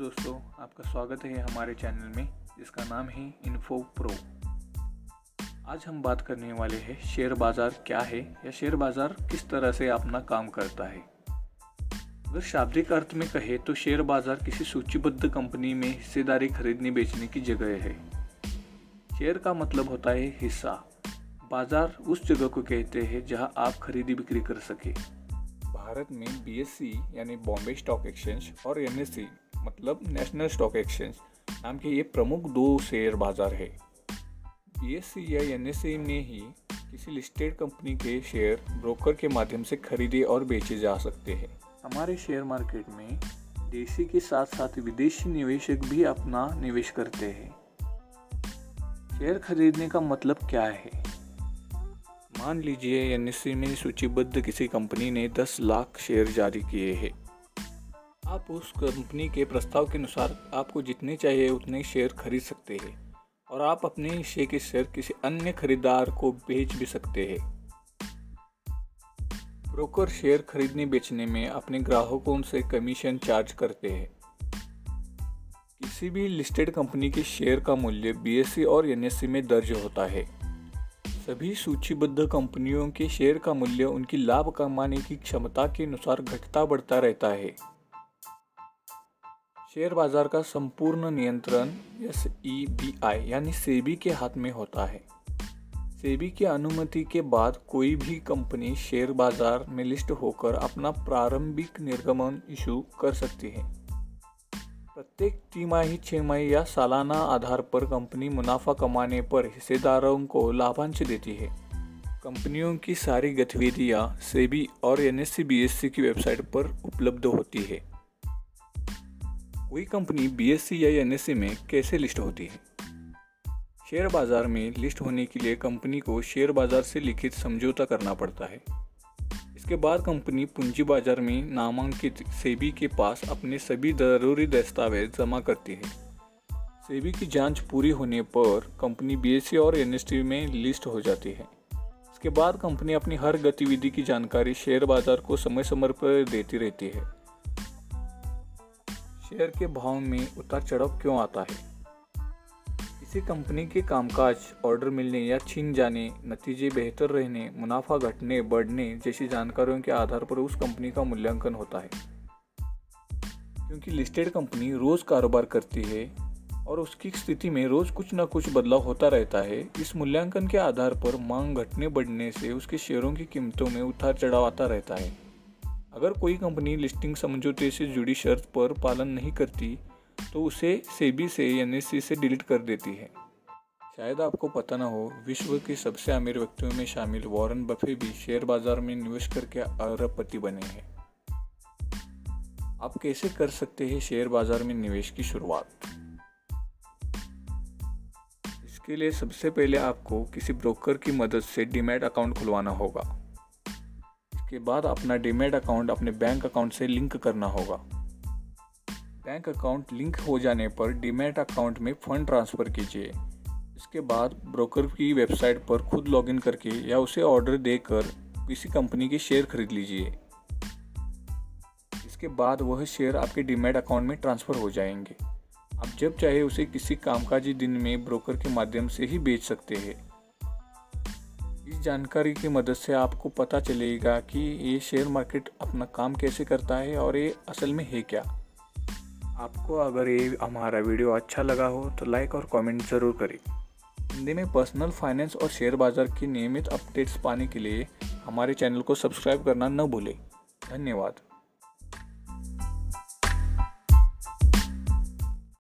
दोस्तों, आपका स्वागत है हमारे चैनल में, जिसका नाम है इन्फो प्रो आज हम बात करने वाले हैं, शेयर बाज़ार क्या है, या शेयर बाज़ार किस तरह से अपना काम करता है। अगर शाब्दिक अर्थ में कहे तो शेयर बाज़ार किसी सूचीबद्ध कंपनी में हिस्सेदारी खरीदने बेचने की जगह है। शेयर का मतलब होता है हिस्सा। बाज़ार उस जगह को कहते हैं, जहाँ आप खरीदी बिक्री कर सके। भारत में बीएससी यानी बॉम्बे स्टॉक एक्सचेंज और एन मतलब नेशनल स्टॉक एक्सचेंज नाम के ये प्रमुख दो शेयर बाज़ार है। बी एस सी या एन एस में ही किसी लिस्टेड कंपनी के शेयर ब्रोकर के माध्यम से खरीदे और बेचे जा सकते हैं। हमारे शेयर मार्केट में देशी के साथ साथ विदेशी निवेशक भी अपना निवेश करते हैं। शेयर खरीदने का मतलब क्या है? मान लीजिए एन में सूचीबद्ध किसी कंपनी ने 10 लाख शेयर जारी किए हैं। आप उस कंपनी के प्रस्ताव के अनुसार आपको जितने चाहिए उतने शेयर खरीद सकते हैं और आप अपने हिस्से के शेयर किसी अन्य खरीदार को बेच भी सकते हैं। ब्रोकर शेयर खरीदने बेचने में अपने ग्राहकों से कमीशन चार्ज करते हैं। किसी भी लिस्टेड कंपनी के शेयर का मूल्य बीएससी और एनएससी में दर्ज होता है। सभी सूचीबद्ध कंपनियों के शेयर का मूल्य उनकी लाभ कमाने की क्षमता के अनुसार घटता बढ़ता रहता है। शेयर बाज़ार का संपूर्ण नियंत्रण एस ई बी आई यानी सेबी के हाथ में होता है। सेबी की अनुमति के बाद कोई भी कंपनी शेयर बाज़ार में लिस्ट होकर अपना प्रारंभिक निर्गमन इशू कर सकती है। प्रत्येक तिमाही, छमाही या सालाना आधार पर कंपनी मुनाफा कमाने पर हिस्सेदारों को लाभांश देती है। कंपनियों की सारी गतिविधियाँ सेबी और एनएससीबीएससी की वेबसाइट पर उपलब्ध होती है। कोई कंपनी बी या एन में कैसे लिस्ट होती है? शेयर बाज़ार में लिस्ट होने के लिए कंपनी को शेयर बाज़ार से लिखित समझौता करना पड़ता है। इसके बाद कंपनी पूंजी बाज़ार में नामांकित सेबी के पास अपने सभी ज़रूरी दस्तावेज़ जमा करती है। सेबी की जाँच पूरी होने पर कंपनी बी और एन में लिस्ट हो जाती है। इसके बाद कंपनी अपनी हर गतिविधि की जानकारी शेयर बाज़ार को समय समय पर देती रहती है। शेयर के भाव में उतार चढ़ाव क्यों आता है? किसी कंपनी के कामकाज, ऑर्डर मिलने या छीन जाने, नतीजे बेहतर रहने, मुनाफा घटने, बढ़ने जैसी जानकारियों के आधार पर उस कंपनी का मूल्यांकन होता है। क्योंकि लिस्टेड कंपनी रोज़ कारोबार करती है और उसकी स्थिति में रोज़ कुछ ना कुछ बदलाव होता रहता है, इस मूल्यांकन के आधार पर मांग घटने, बढ़ने से उसके शेयरों की कीमतों में उतार चढ़ाव आता रहता है। अगर कोई कंपनी लिस्टिंग समझौते से जुड़ी शर्त पर पालन नहीं करती तो उसे सेबी से एन से डिलीट कर देती है। शायद आपको पता ना हो, विश्व के सबसे अमीर व्यक्तियों में शामिल वॉरेन बफे भी शेयर बाज़ार में निवेश करके अरबपति बने हैं। आप कैसे कर सकते हैं शेयर बाज़ार में निवेश की शुरुआत? इसके लिए सबसे पहले आपको किसी ब्रोकर की मदद से डीमेट अकाउंट खुलवाना होगा। इसके बाद अपना डीमेट अकाउंट अपने बैंक अकाउंट से लिंक करना होगा। बैंक अकाउंट लिंक हो जाने पर डीमेट अकाउंट में फ़ंड ट्रांसफ़र कीजिए। इसके बाद ब्रोकर की वेबसाइट पर खुद लॉगिन करके या उसे ऑर्डर देकर किसी कंपनी के शेयर खरीद लीजिए। इसके बाद वह शेयर आपके डीमेट अकाउंट में ट्रांसफ़र हो जाएँगे। आप जब चाहे उसे किसी कामकाजी दिन में ब्रोकर के माध्यम से ही बेच सकते हैं। जानकारी की मदद से आपको पता चलेगा कि ये शेयर मार्केट अपना काम कैसे करता है और ये असल में है क्या। आपको अगर ये हमारा वीडियो अच्छा लगा हो तो लाइक और कमेंट ज़रूर करें। हिंदी में पर्सनल फाइनेंस और शेयर बाज़ार की नियमित अपडेट्स पाने के लिए हमारे चैनल को सब्सक्राइब करना न भूलें। धन्यवाद।